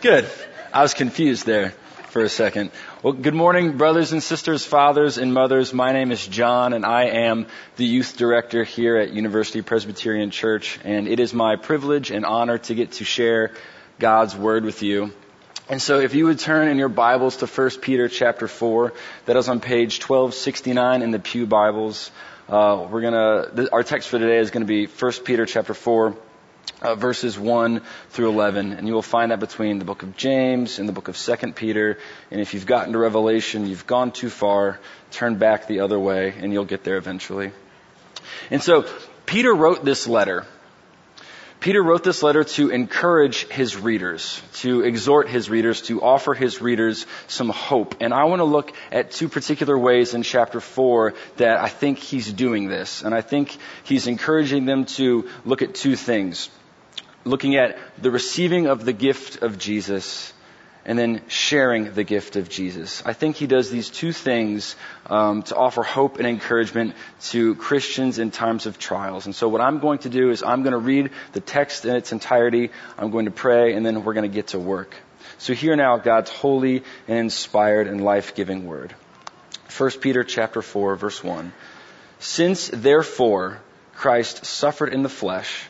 Good. I was confused there for a second. Well, good morning, brothers and sisters, fathers and mothers. My name is John, and I am the youth director here at University Presbyterian Church. And it is my privilege and honor to get to share God's word with you. And so, if you would turn in your Bibles to 1 Peter chapter 4, that is on page 1269 in the Pew Bibles. Uh, we're gonna. Our text for today is going to be 1 Peter chapter 4 uh, verses 1 through 11. And you will find that between the book of James and the book of 2 Peter. And if you've gotten to Revelation, you've gone too far, turn back the other way, and you'll get there eventually. And so, Peter wrote this letter. Peter wrote this letter to encourage his readers, to exhort his readers, to offer his readers some hope. And I want to look at two particular ways in chapter 4 that I think he's doing this. And I think he's encouraging them to look at two things looking at the receiving of the gift of Jesus and then sharing the gift of Jesus. I think he does these two things um, to offer hope and encouragement to Christians in times of trials. And so what I'm going to do is I'm going to read the text in its entirety. I'm going to pray, and then we're going to get to work. So hear now God's holy and inspired and life-giving word. 1 Peter chapter 4 verse 1. Since therefore Christ suffered in the flesh,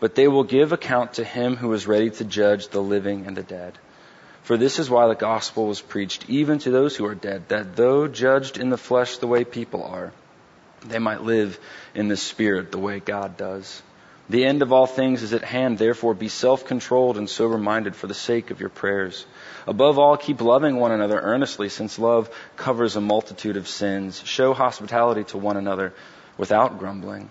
but they will give account to him who is ready to judge the living and the dead. For this is why the gospel was preached even to those who are dead, that though judged in the flesh the way people are, they might live in the spirit the way God does. The end of all things is at hand, therefore be self-controlled and sober-minded for the sake of your prayers. Above all, keep loving one another earnestly, since love covers a multitude of sins. Show hospitality to one another without grumbling.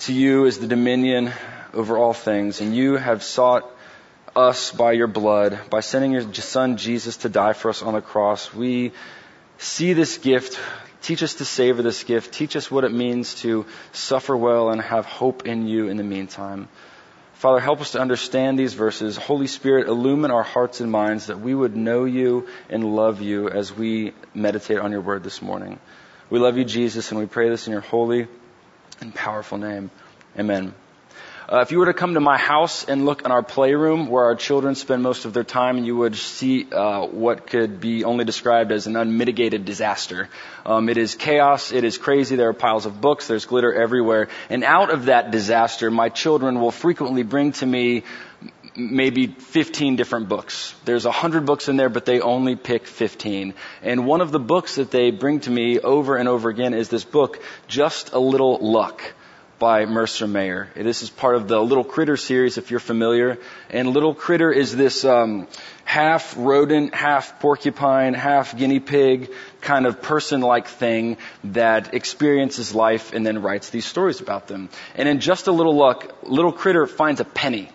to you is the dominion over all things, and you have sought us by your blood, by sending your son Jesus to die for us on the cross. We see this gift. Teach us to savor this gift. Teach us what it means to suffer well and have hope in you in the meantime. Father, help us to understand these verses. Holy Spirit, illumine our hearts and minds that we would know you and love you as we meditate on your word this morning. We love you, Jesus, and we pray this in your holy and powerful name. Amen. Uh, if you were to come to my house and look in our playroom where our children spend most of their time, you would see uh, what could be only described as an unmitigated disaster. Um, it is chaos. It is crazy. There are piles of books. There's glitter everywhere. And out of that disaster, my children will frequently bring to me maybe 15 different books. There's 100 books in there, but they only pick 15. And one of the books that they bring to me over and over again is this book, Just a Little Luck by Mercer Mayer. This is part of the Little Critter series, if you're familiar. And Little Critter is this um, half rodent, half porcupine, half guinea pig kind of person-like thing that experiences life and then writes these stories about them. And in Just a Little Luck, Little Critter finds a penny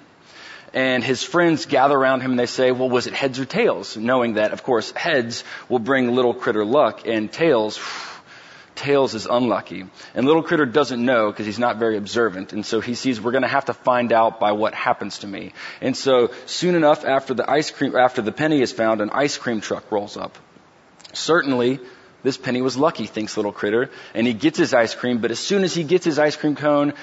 and his friends gather around him and they say, well, was it heads or tails? Knowing that, of course, heads will bring little critter luck and tails, tails is unlucky. And little critter doesn't know because he's not very observant. And so he sees we're going to have to find out by what happens to me. And so soon enough after the ice cream, after the penny is found, an ice cream truck rolls up. Certainly, this penny was lucky, thinks little critter, and he gets his ice cream, but as soon as he gets his ice cream cone,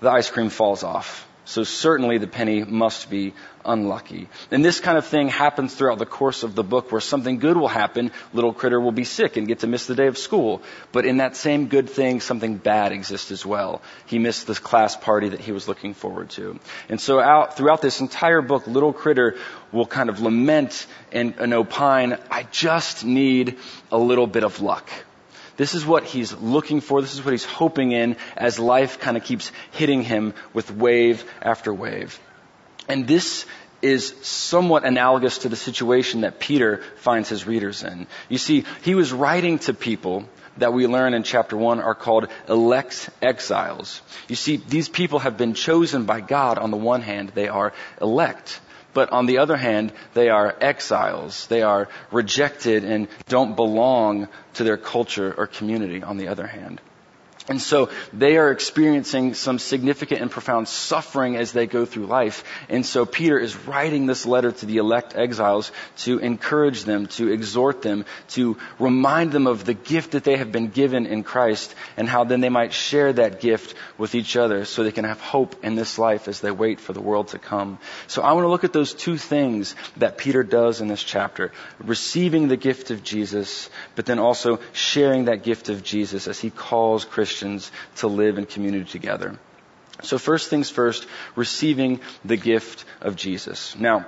the ice cream falls off So certainly the penny must be unlucky. And this kind of thing happens throughout the course of the book where something good will happen. Little critter will be sick and get to miss the day of school. But in that same good thing, something bad exists as well. He missed this class party that he was looking forward to. And so out, throughout this entire book, little critter will kind of lament and, and opine, I just need a little bit of luck. This is what he's looking for. This is what he's hoping in as life kind of keeps hitting him with wave after wave. And this is somewhat analogous to the situation that Peter finds his readers in. You see, he was writing to people that we learn in chapter 1 are called elect exiles. You see, these people have been chosen by God on the one hand, they are elect. But on the other hand, they are exiles. They are rejected and don't belong to their culture or community on the other hand. And so they are experiencing some significant and profound suffering as they go through life. And so Peter is writing this letter to the elect exiles to encourage them, to exhort them, to remind them of the gift that they have been given in Christ and how then they might share that gift with each other so they can have hope in this life as they wait for the world to come. So I want to look at those two things that Peter does in this chapter. Receiving the gift of Jesus, but then also sharing that gift of Jesus as he calls Christians Christians to live in community together. So first things first, receiving the gift of Jesus. Now,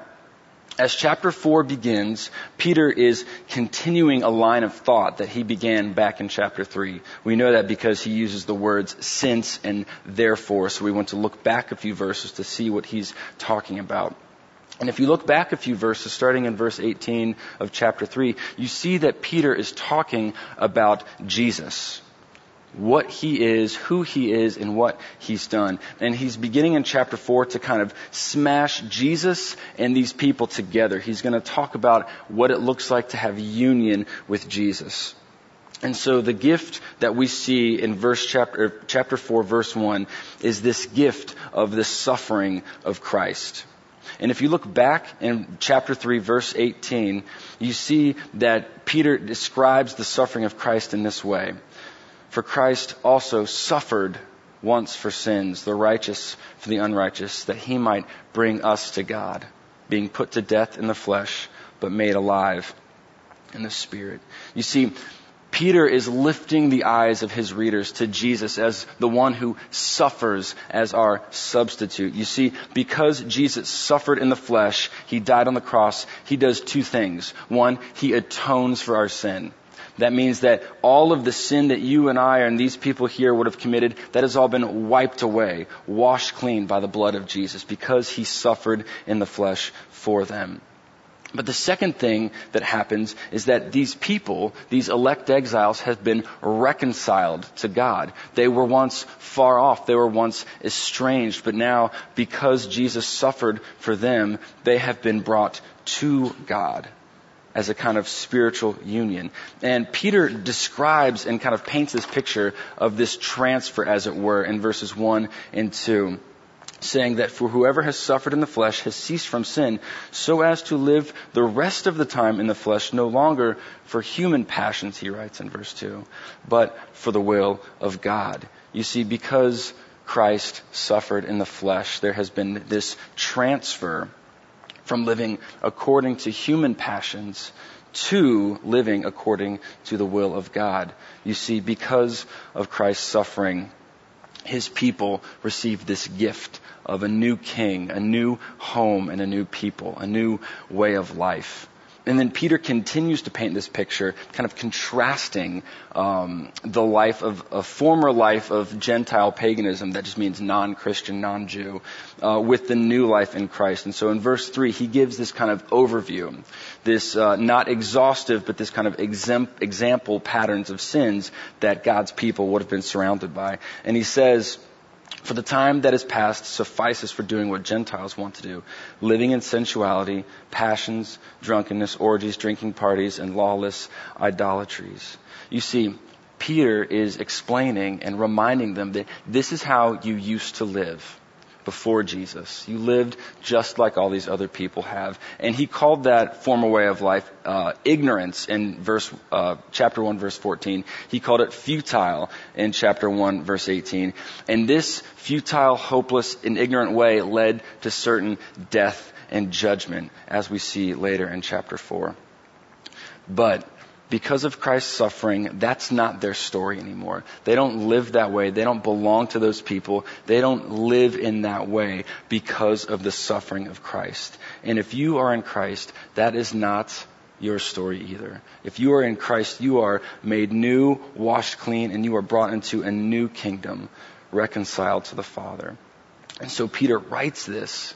as chapter 4 begins, Peter is continuing a line of thought that he began back in chapter 3. We know that because he uses the words since and therefore, so we want to look back a few verses to see what he's talking about. And if you look back a few verses, starting in verse 18 of chapter 3, you see that Peter is talking about Jesus what he is, who he is, and what he's done. And he's beginning in chapter 4 to kind of smash Jesus and these people together. He's going to talk about what it looks like to have union with Jesus. And so the gift that we see in verse chapter, chapter 4 verse 1 is this gift of the suffering of Christ. And if you look back in chapter 3 verse 18, you see that Peter describes the suffering of Christ in this way. For Christ also suffered once for sins, the righteous for the unrighteous, that he might bring us to God, being put to death in the flesh, but made alive in the spirit. You see, Peter is lifting the eyes of his readers to Jesus as the one who suffers as our substitute. You see, because Jesus suffered in the flesh, he died on the cross, he does two things. One, he atones for our sin. That means that all of the sin that you and I and these people here would have committed, that has all been wiped away, washed clean by the blood of Jesus because he suffered in the flesh for them. But the second thing that happens is that these people, these elect exiles, have been reconciled to God. They were once far off. They were once estranged. But now, because Jesus suffered for them, they have been brought to God as a kind of spiritual union. And Peter describes and kind of paints this picture of this transfer, as it were, in verses 1 and 2 saying that for whoever has suffered in the flesh has ceased from sin, so as to live the rest of the time in the flesh, no longer for human passions, he writes in verse 2, but for the will of God. You see, because Christ suffered in the flesh, there has been this transfer from living according to human passions to living according to the will of God. You see, because of Christ's suffering, his people received this gift of a new king, a new home, and a new people, a new way of life. And then Peter continues to paint this picture, kind of contrasting um, the life of a former life of Gentile paganism, that just means non-Christian, non-Jew, uh, with the new life in Christ. And so in verse three, he gives this kind of overview, this uh, not exhaustive, but this kind of example patterns of sins that God's people would have been surrounded by. And he says. For the time that is past suffices for doing what Gentiles want to do, living in sensuality, passions, drunkenness, orgies, drinking parties, and lawless idolatries. You see, Peter is explaining and reminding them that this is how you used to live before Jesus. You lived just like all these other people have. And he called that former way of life uh, ignorance in verse uh, chapter 1 verse 14. He called it futile in chapter 1 verse 18. And this futile, hopeless, and ignorant way led to certain death and judgment as we see later in chapter 4. But because of Christ's suffering, that's not their story anymore. They don't live that way. They don't belong to those people. They don't live in that way because of the suffering of Christ. And if you are in Christ, that is not your story either. If you are in Christ, you are made new, washed clean, and you are brought into a new kingdom, reconciled to the Father. And so Peter writes this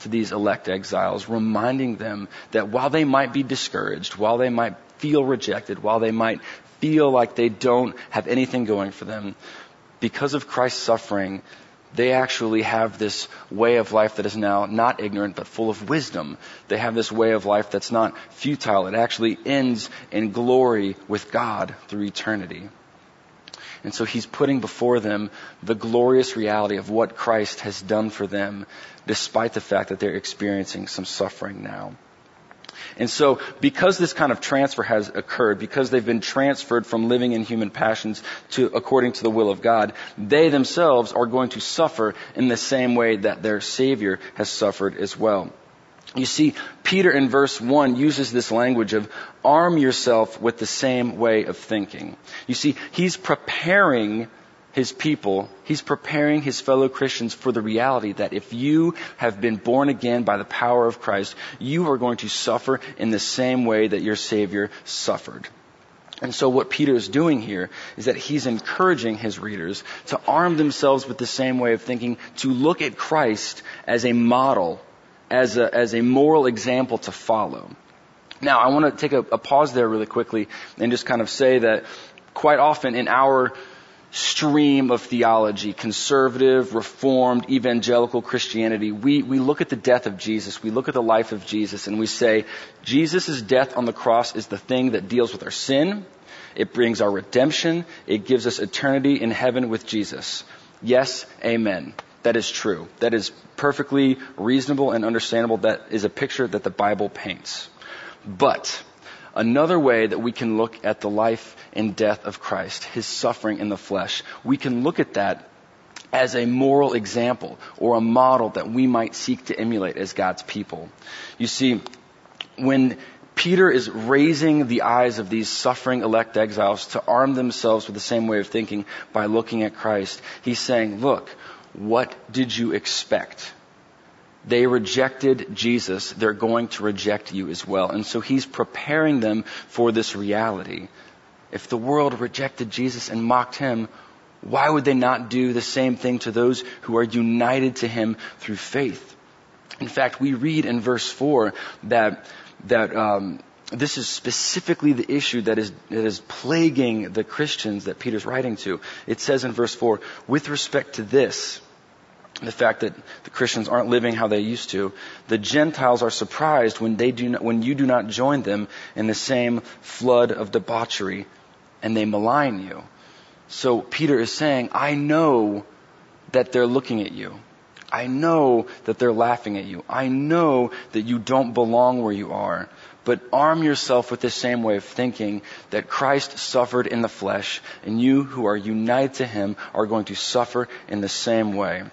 to these elect exiles, reminding them that while they might be discouraged, while they might feel rejected, while they might feel like they don't have anything going for them, because of Christ's suffering, they actually have this way of life that is now not ignorant but full of wisdom. They have this way of life that's not futile. It actually ends in glory with God through eternity. And so he's putting before them the glorious reality of what Christ has done for them, despite the fact that they're experiencing some suffering now. And so, because this kind of transfer has occurred, because they've been transferred from living in human passions to according to the will of God, they themselves are going to suffer in the same way that their Savior has suffered as well. You see, Peter in verse 1 uses this language of arm yourself with the same way of thinking. You see, he's preparing his people, he's preparing his fellow Christians for the reality that if you have been born again by the power of Christ, you are going to suffer in the same way that your Savior suffered. And so what Peter is doing here is that he's encouraging his readers to arm themselves with the same way of thinking, to look at Christ as a model, as a, as a moral example to follow. Now, I want to take a, a pause there really quickly and just kind of say that quite often in our stream of theology, conservative, reformed, evangelical Christianity, we, we look at the death of Jesus, we look at the life of Jesus, and we say, Jesus' death on the cross is the thing that deals with our sin, it brings our redemption, it gives us eternity in heaven with Jesus. Yes, amen. That is true. That is perfectly reasonable and understandable. That is a picture that the Bible paints. But, another way that we can look at the life and death of Christ, his suffering in the flesh. We can look at that as a moral example or a model that we might seek to emulate as God's people. You see, when Peter is raising the eyes of these suffering elect exiles to arm themselves with the same way of thinking by looking at Christ, he's saying, look, what did you expect? They rejected Jesus. They're going to reject you as well. And so he's preparing them for this reality. If the world rejected Jesus and mocked him, why would they not do the same thing to those who are united to him through faith? In fact, we read in verse 4 that, that, um, this is specifically the issue that is, that is plaguing the Christians that Peter's writing to. It says in verse 4, with respect to this, the fact that the Christians aren't living how they used to, the Gentiles are surprised when they do not, when you do not join them in the same flood of debauchery and they malign you. So Peter is saying, I know that they're looking at you. I know that they're laughing at you. I know that you don't belong where you are. But arm yourself with the same way of thinking that Christ suffered in the flesh, and you who are united to him are going to suffer in the same way.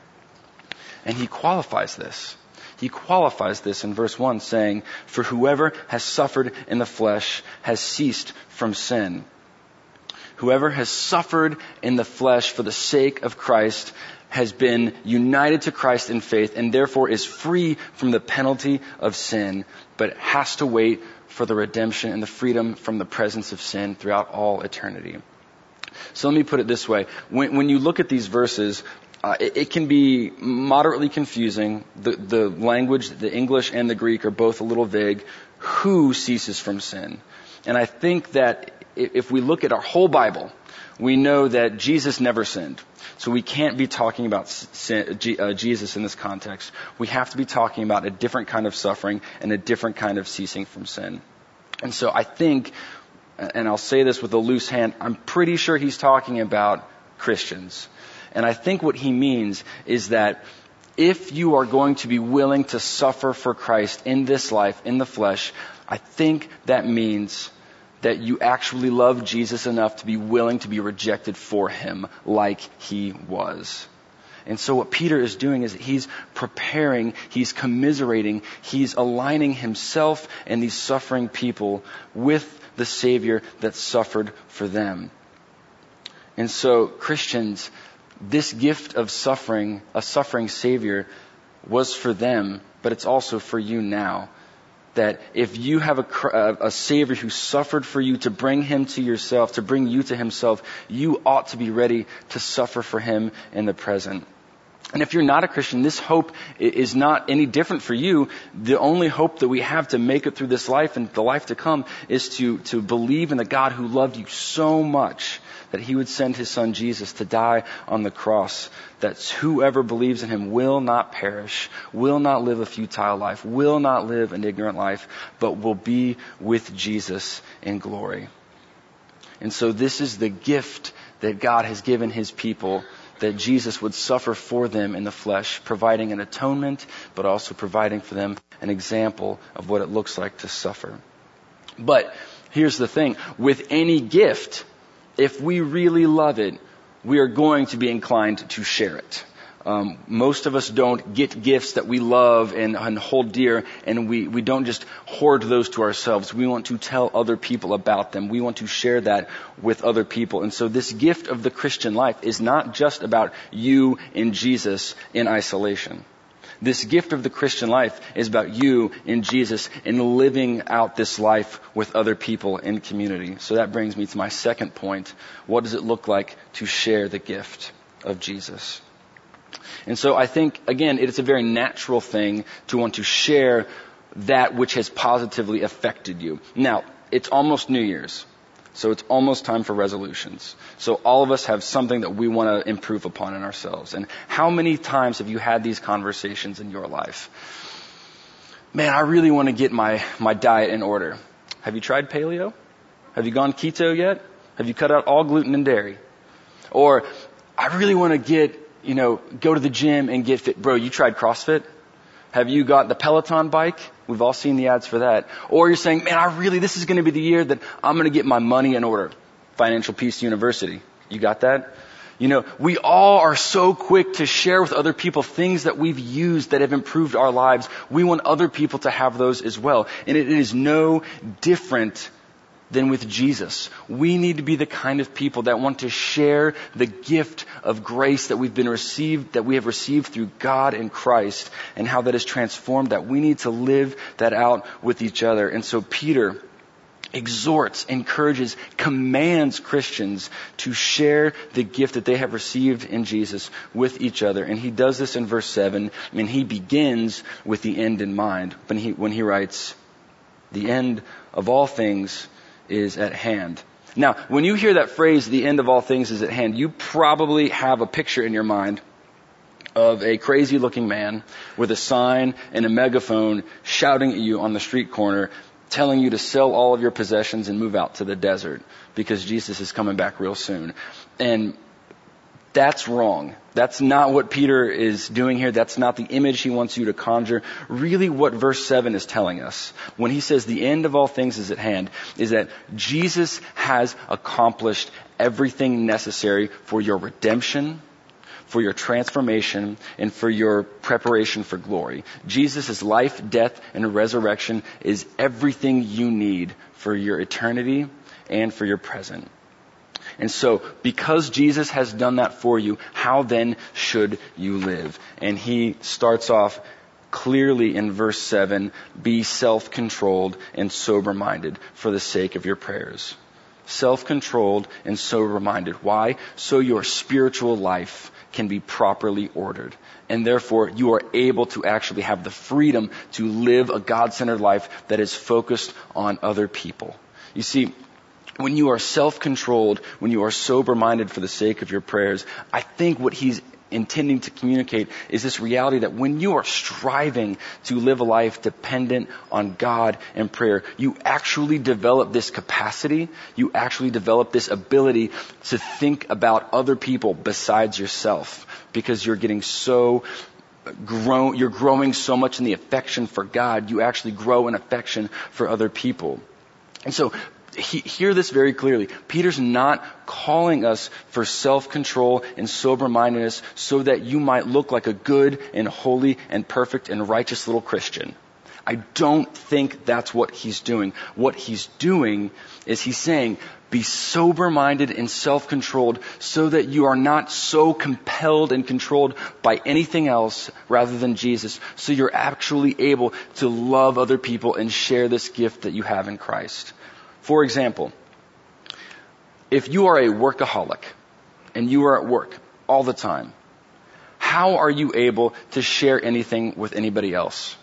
And he qualifies this. He qualifies this in verse 1 saying, For whoever has suffered in the flesh has ceased from sin. Whoever has suffered in the flesh for the sake of Christ has been united to Christ in faith and therefore is free from the penalty of sin, but has to wait for the redemption and the freedom from the presence of sin throughout all eternity. So let me put it this way. When, when you look at these verses, uh, it, it, can be moderately confusing. The, the language, the English and the Greek are both a little vague. Who ceases from sin? And I think that if we look at our whole Bible, we know that Jesus never sinned. So we can't be talking about sin, uh, Jesus in this context. We have to be talking about a different kind of suffering and a different kind of ceasing from sin. And so I think, and I'll say this with a loose hand, I'm pretty sure he's talking about Christians. And I think what he means is that if you are going to be willing to suffer for Christ in this life, in the flesh, I think that means that you actually love Jesus enough to be willing to be rejected for him like he was. And so what Peter is doing is he's preparing, he's commiserating, he's aligning himself and these suffering people with the Savior that suffered for them. And so Christians, this gift of suffering, a suffering Savior, was for them, but it's also for you now that if you have a, a, Savior who suffered for you to bring Him to yourself, to bring you to Himself, you ought to be ready to suffer for Him in the present. And if you're not a Christian, this hope is not any different for you. The only hope that we have to make it through this life and the life to come is to, to believe in the God who loved you so much that he would send his son Jesus to die on the cross. That whoever believes in him will not perish, will not live a futile life, will not live an ignorant life, but will be with Jesus in glory. And so this is the gift that God has given his people that Jesus would suffer for them in the flesh, providing an atonement, but also providing for them an example of what it looks like to suffer. But here's the thing. With any gift, if we really love it, we are going to be inclined to share it. Um, most of us don't get gifts that we love and, and hold dear, and we, we don't just hoard those to ourselves. We want to tell other people about them. We want to share that with other people. And so this gift of the Christian life is not just about you and Jesus in isolation. This gift of the Christian life is about you in Jesus and living out this life with other people in community. So that brings me to my second point. What does it look like to share the gift of Jesus? And so I think, again, it is a very natural thing to want to share that which has positively affected you. Now, it's almost New Year's. So it's almost time for resolutions. So all of us have something that we want to improve upon in ourselves. And how many times have you had these conversations in your life? Man, I really want to get my, my diet in order. Have you tried paleo? Have you gone keto yet? Have you cut out all gluten and dairy? Or, I really want to get you know, go to the gym and get fit. Bro, you tried CrossFit? Have you got the Peloton bike? We've all seen the ads for that. Or you're saying, man, I really, this is going to be the year that I'm going to get my money in order. Financial Peace University. You got that? You know, we all are so quick to share with other people things that we've used that have improved our lives. We want other people to have those as well. And it is no different than with Jesus. We need to be the kind of people that want to share the gift of grace that we've been received, that we have received through God and Christ and how that has transformed that. We need to live that out with each other. And so Peter exhorts, encourages, commands Christians to share the gift that they have received in Jesus with each other. And he does this in verse 7. I mean, he begins with the end in mind when he, when he writes, the end of all things is at hand. Now, when you hear that phrase, the end of all things is at hand, you probably have a picture in your mind of a crazy looking man with a sign and a megaphone shouting at you on the street corner, telling you to sell all of your possessions and move out to the desert because Jesus is coming back real soon. And that's wrong. That's not what Peter is doing here. That's not the image he wants you to conjure. Really what verse 7 is telling us when he says the end of all things is at hand is that Jesus has accomplished everything necessary for your redemption, for your transformation, and for your preparation for glory. Jesus' life, death, and resurrection is everything you need for your eternity and for your present. And so, because Jesus has done that for you, how then should you live? And he starts off clearly in verse 7 be self controlled and sober minded for the sake of your prayers. Self controlled and sober minded. Why? So your spiritual life can be properly ordered. And therefore, you are able to actually have the freedom to live a God centered life that is focused on other people. You see, when you are self-controlled, when you are sober-minded for the sake of your prayers, I think what he's intending to communicate is this reality that when you are striving to live a life dependent on God and prayer, you actually develop this capacity, you actually develop this ability to think about other people besides yourself because you're getting so grow, you're growing so much in the affection for God, you actually grow in affection for other people. And so, he, hear this very clearly. Peter's not calling us for self-control and sober-mindedness so that you might look like a good and holy and perfect and righteous little Christian. I don't think that's what he's doing. What he's doing is he's saying, be sober minded and self controlled so that you are not so compelled and controlled by anything else rather than Jesus. So you're actually able to love other people and share this gift that you have in Christ. For example, if you are a workaholic and you are at work all the time, how are you able to share anything with anybody else?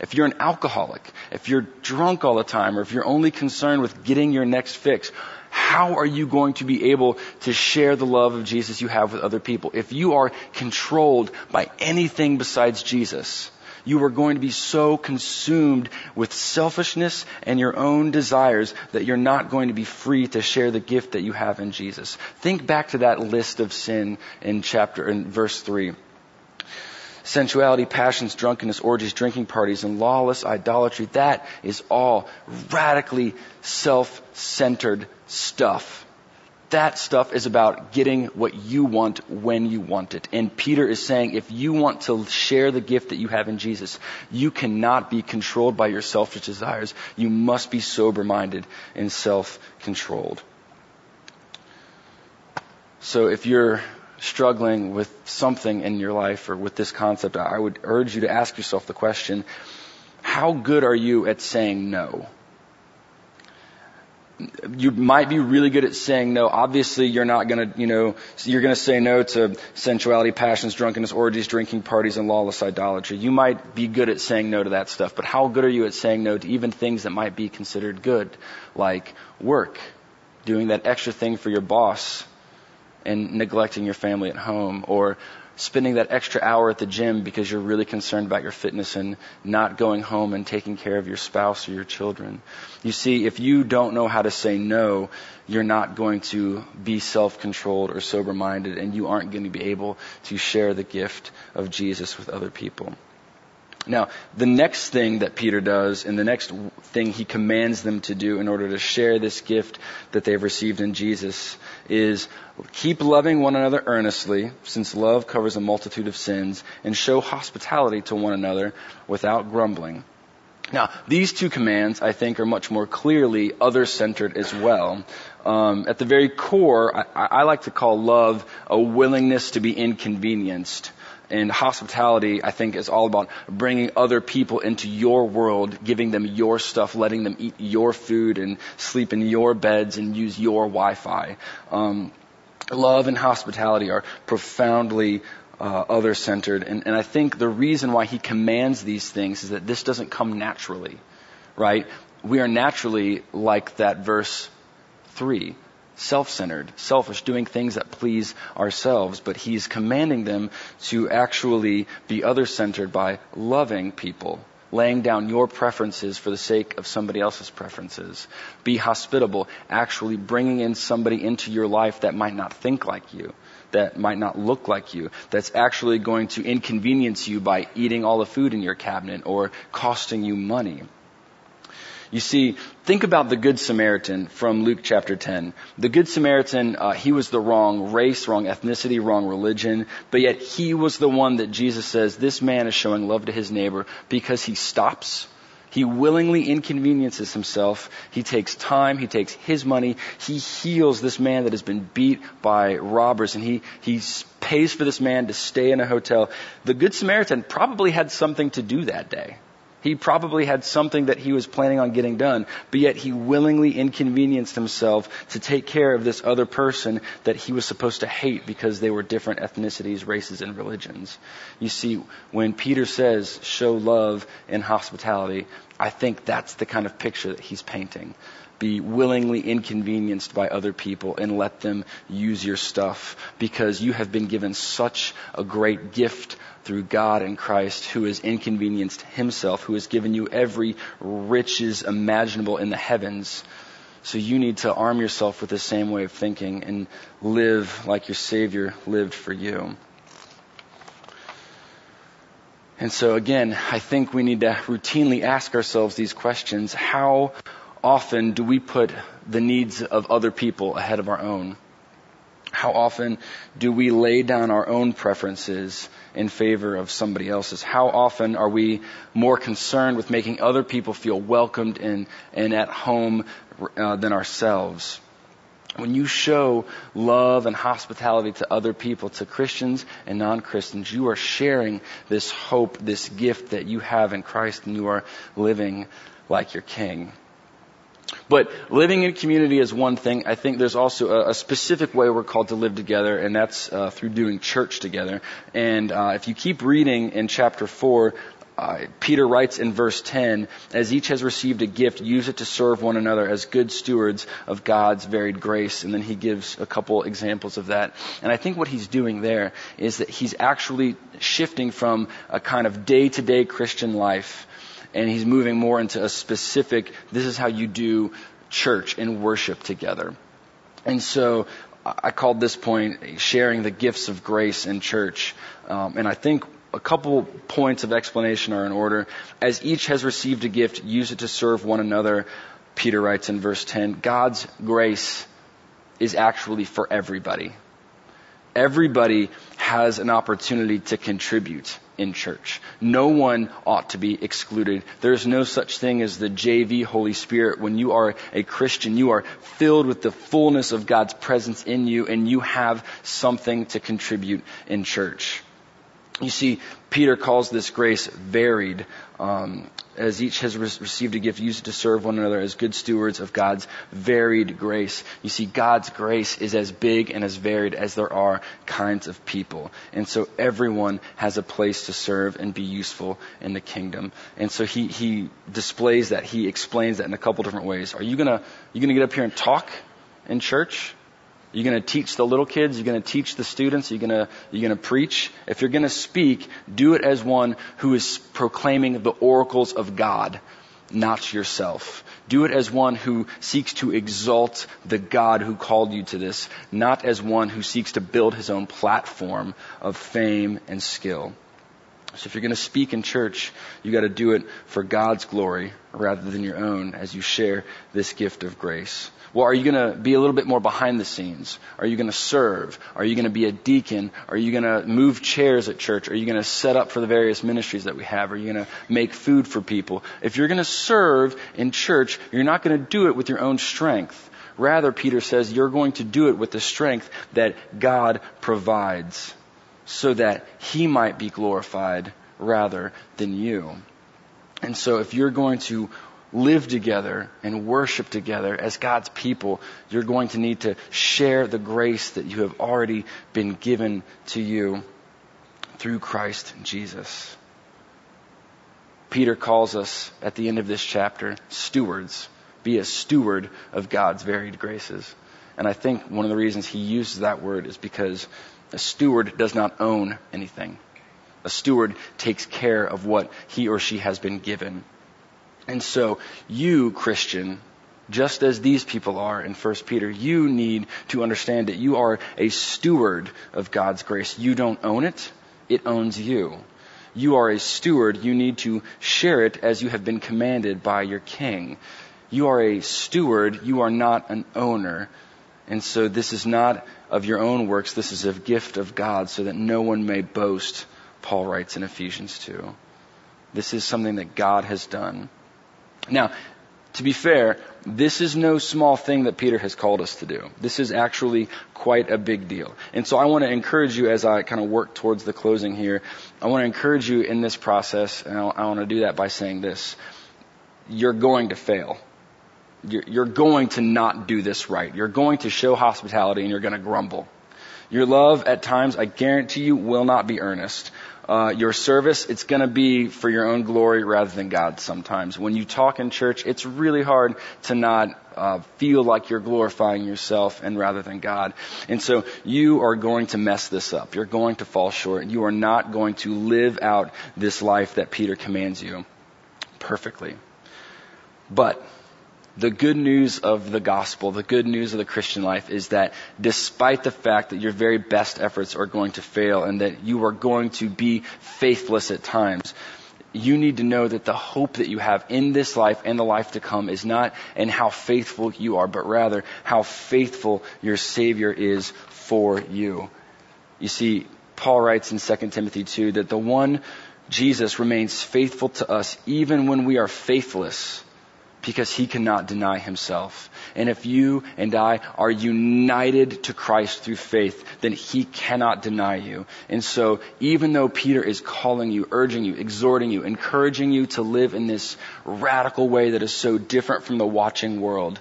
if you're an alcoholic, if you're drunk all the time, or if you're only concerned with getting your next fix, how are you going to be able to share the love of Jesus you have with other people? If you are controlled by anything besides Jesus, you are going to be so consumed with selfishness and your own desires that you're not going to be free to share the gift that you have in Jesus. Think back to that list of sin in chapter, in verse 3 sensuality, passions, drunkenness, orgies, drinking parties, and lawless idolatry. That is all radically self-centered stuff. That stuff is about getting what you want when you want it. And Peter is saying if you want to share the gift that you have in Jesus, you cannot be controlled by your selfish desires. You must be sober minded and self controlled. So if you're struggling with something in your life or with this concept, I would urge you to ask yourself the question, how good are you at saying no? You might be really good at saying no. Obviously, you're not gonna, you know, you're gonna say no to sensuality, passions, drunkenness, orgies, drinking parties, and lawless idolatry. You might be good at saying no to that stuff, but how good are you at saying no to even things that might be considered good, like work, doing that extra thing for your boss, and neglecting your family at home or spending that extra hour at the gym because you're really concerned about your fitness and not going home and taking care of your spouse or your children. You see, if you don't know how to say no, you're not going to be self-controlled or sober-minded and you aren't going to be able to share the gift of Jesus with other people. Now, the next thing that Peter does, and the next thing he commands them to do in order to share this gift that they've received in Jesus, is keep loving one another earnestly, since love covers a multitude of sins, and show hospitality to one another without grumbling. Now, these two commands, I think, are much more clearly other-centered as well. Um, at the very core, I, I like to call love a willingness to be inconvenienced and hospitality, I think, is all about bringing other people into your world, giving them your stuff, letting them eat your food and sleep in your beds and use your Wi-Fi. Um, love and hospitality are profoundly uh, other-centered, and, and I think the reason why he commands these things is that this doesn't come naturally, right? We are naturally like that verse three self-centered, selfish, doing things that please ourselves, but he's commanding them to actually be other-centered by loving people, laying down your preferences for the sake of somebody else's preferences. Be hospitable, actually bringing in somebody into your life that might not think like you that might not look like you, that's actually going to inconvenience you by eating all the food in your cabinet or costing you money. You see, think about the Good Samaritan from Luke chapter 10. The Good Samaritan, uh, he was the wrong race, wrong ethnicity, wrong religion, but yet he was the one that Jesus says, this man is showing love to his neighbor because he stops. He willingly inconveniences himself. He takes time. He takes his money. He heals this man that has been beat by robbers and he, he pays for this man to stay in a hotel. The Good Samaritan probably had something to do that day. He probably had something that he was planning on getting done, but yet he willingly inconvenienced himself to take care of this other person that he was supposed to hate because they were different ethnicities, races, and religions. You see, when Peter says, show love and hospitality, I think that's the kind of picture that he's painting be willingly inconvenienced by other people and let them use your stuff because you have been given such a great gift through God and Christ who has inconvenienced himself, who has given you every riches imaginable in the heavens. So you need to arm yourself with the same way of thinking and live like your Savior lived for you. And so again, I think we need to routinely ask ourselves these questions. How often do we put the needs of other people ahead of our own? How often do we lay down our own preferences in favor of somebody else's? How often are we more concerned with making other people feel welcomed and, and at home uh, than ourselves? When you show love and hospitality to other people, to Christians and non-Christians, you are sharing this hope, this gift that you have in Christ and you are living like your King. But living in community is one thing. I think there's also a, a specific way we're called to live together, and that's uh, through doing church together. And uh, if you keep reading in chapter 4, uh, Peter writes in verse 10, as each has received a gift, use it to serve one another as good stewards of God's varied grace. And then he gives a couple examples of that. And I think what he's doing there is that he's actually shifting from a kind of day to day Christian life and he's moving more into a specific, this is how you do church and worship together. And so I called this point sharing the gifts of grace in church. Um, and I think a couple points of explanation are in order. As each has received a gift, use it to serve one another. Peter writes in verse 10, God's grace is actually for everybody. Everybody has an opportunity to contribute in church. No one ought to be excluded. There's no such thing as the JV Holy Spirit. When you are a Christian, you are filled with the fullness of God's presence in you and you have something to contribute in church. You see, Peter calls this grace varied. Um, as each has re- received a gift, use it to serve one another as good stewards of God's varied grace. You see, God's grace is as big and as varied as there are kinds of people. And so everyone has a place to serve and be useful in the kingdom. And so he, he displays that. He explains that in a couple different ways. Are you gonna, you gonna get up here and talk in church? You're going to teach the little kids. You're going to teach the students. You're going to, you're going to preach. If you're going to speak, do it as one who is proclaiming the oracles of God, not yourself. Do it as one who seeks to exalt the God who called you to this, not as one who seeks to build his own platform of fame and skill. So if you're going to speak in church, you got to do it for God's glory rather than your own as you share this gift of grace. Well, are you going to be a little bit more behind the scenes? Are you going to serve? Are you going to be a deacon? Are you going to move chairs at church? Are you going to set up for the various ministries that we have? Are you going to make food for people? If you're going to serve in church, you're not going to do it with your own strength. Rather, Peter says, you're going to do it with the strength that God provides so that He might be glorified rather than you. And so if you're going to live together and worship together as God's people, you're going to need to share the grace that you have already been given to you through Christ Jesus. Peter calls us at the end of this chapter stewards. Be a steward of God's varied graces. And I think one of the reasons he uses that word is because a steward does not own anything. A steward takes care of what he or she has been given. And so you, Christian, just as these people are in 1 Peter, you need to understand that you are a steward of God's grace. You don't own it, it owns you. You are a steward. You need to share it as you have been commanded by your king. You are a steward. You are not an owner. And so this is not of your own works. This is a gift of God so that no one may boast, Paul writes in Ephesians 2. This is something that God has done. Now, to be fair, this is no small thing that Peter has called us to do. This is actually quite a big deal. And so I want to encourage you as I kind of work towards the closing here. I want to encourage you in this process, and I want to do that by saying this. You're going to fail. You're going to not do this right. You're going to show hospitality and you're going to grumble. Your love at times, I guarantee you, will not be earnest uh, your service, it's going to be for your own glory rather than God sometimes. When you talk in church, it's really hard to not uh, feel like you're glorifying yourself and rather than God. And so you are going to mess this up. You're going to fall short. You are not going to live out this life that Peter commands you perfectly. But The good news of the gospel, the good news of the Christian life is that despite the fact that your very best efforts are going to fail and that you are going to be faithless at times, you need to know that the hope that you have in this life and the life to come is not in how faithful you are, but rather how faithful your Savior is for you. You see, Paul writes in 2 Timothy 2 that the one, Jesus, remains faithful to us even when we are faithless because he cannot deny himself. And if you and I are united to Christ through faith, then he cannot deny you. And so, even though Peter is calling you, urging you, exhorting you, encouraging you to live in this radical way that is so different from the watching world,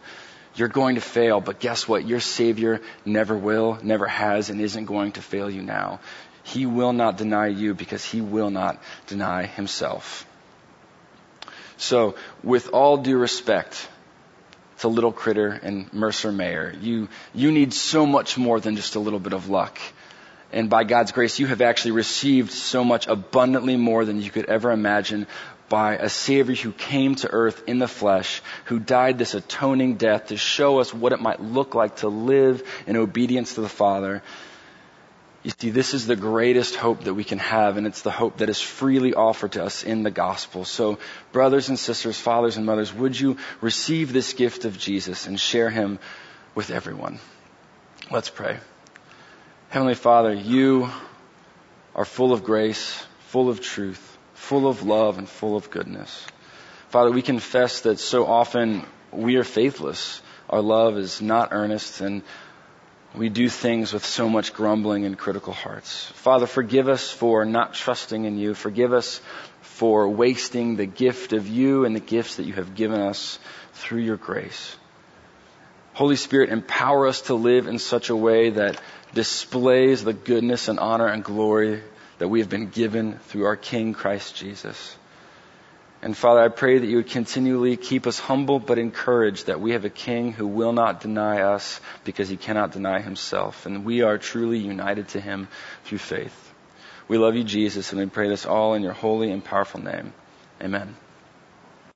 you're going to fail, but guess what? Your Savior never will, never has, and isn't going to fail you now. He will not deny you because he will not deny himself. So, with all due respect to Little Critter and Mercer Mayer, you, you need so much more than just a little bit of luck. And by God's grace, you have actually received so much abundantly more than you could ever imagine by a Savior who came to earth in the flesh, who died this atoning death to show us what it might look like to live in obedience to the Father. You see, this is the greatest hope that we can have, and it's the hope that is freely offered to us in the gospel. So, brothers and sisters, fathers and mothers, would you receive this gift of Jesus and share him with everyone? Let's pray. Heavenly Father, you are full of grace, full of truth, full of love, and full of goodness. Father, we confess that so often we are faithless. Our love is not earnest, and we do things with so much grumbling and critical hearts. Father, forgive us for not trusting in you. Forgive us for wasting the gift of you and the gifts that you have given us through your grace. Holy Spirit, empower us to live in such a way that displays the goodness and honor and glory that we have been given through our King Christ Jesus. And Father, I pray that you would continually keep us humble but encouraged that we have a King who will not deny us because he cannot deny himself. And we are truly united to him through faith. We love you, Jesus, and we pray this all in your holy and powerful name. Amen.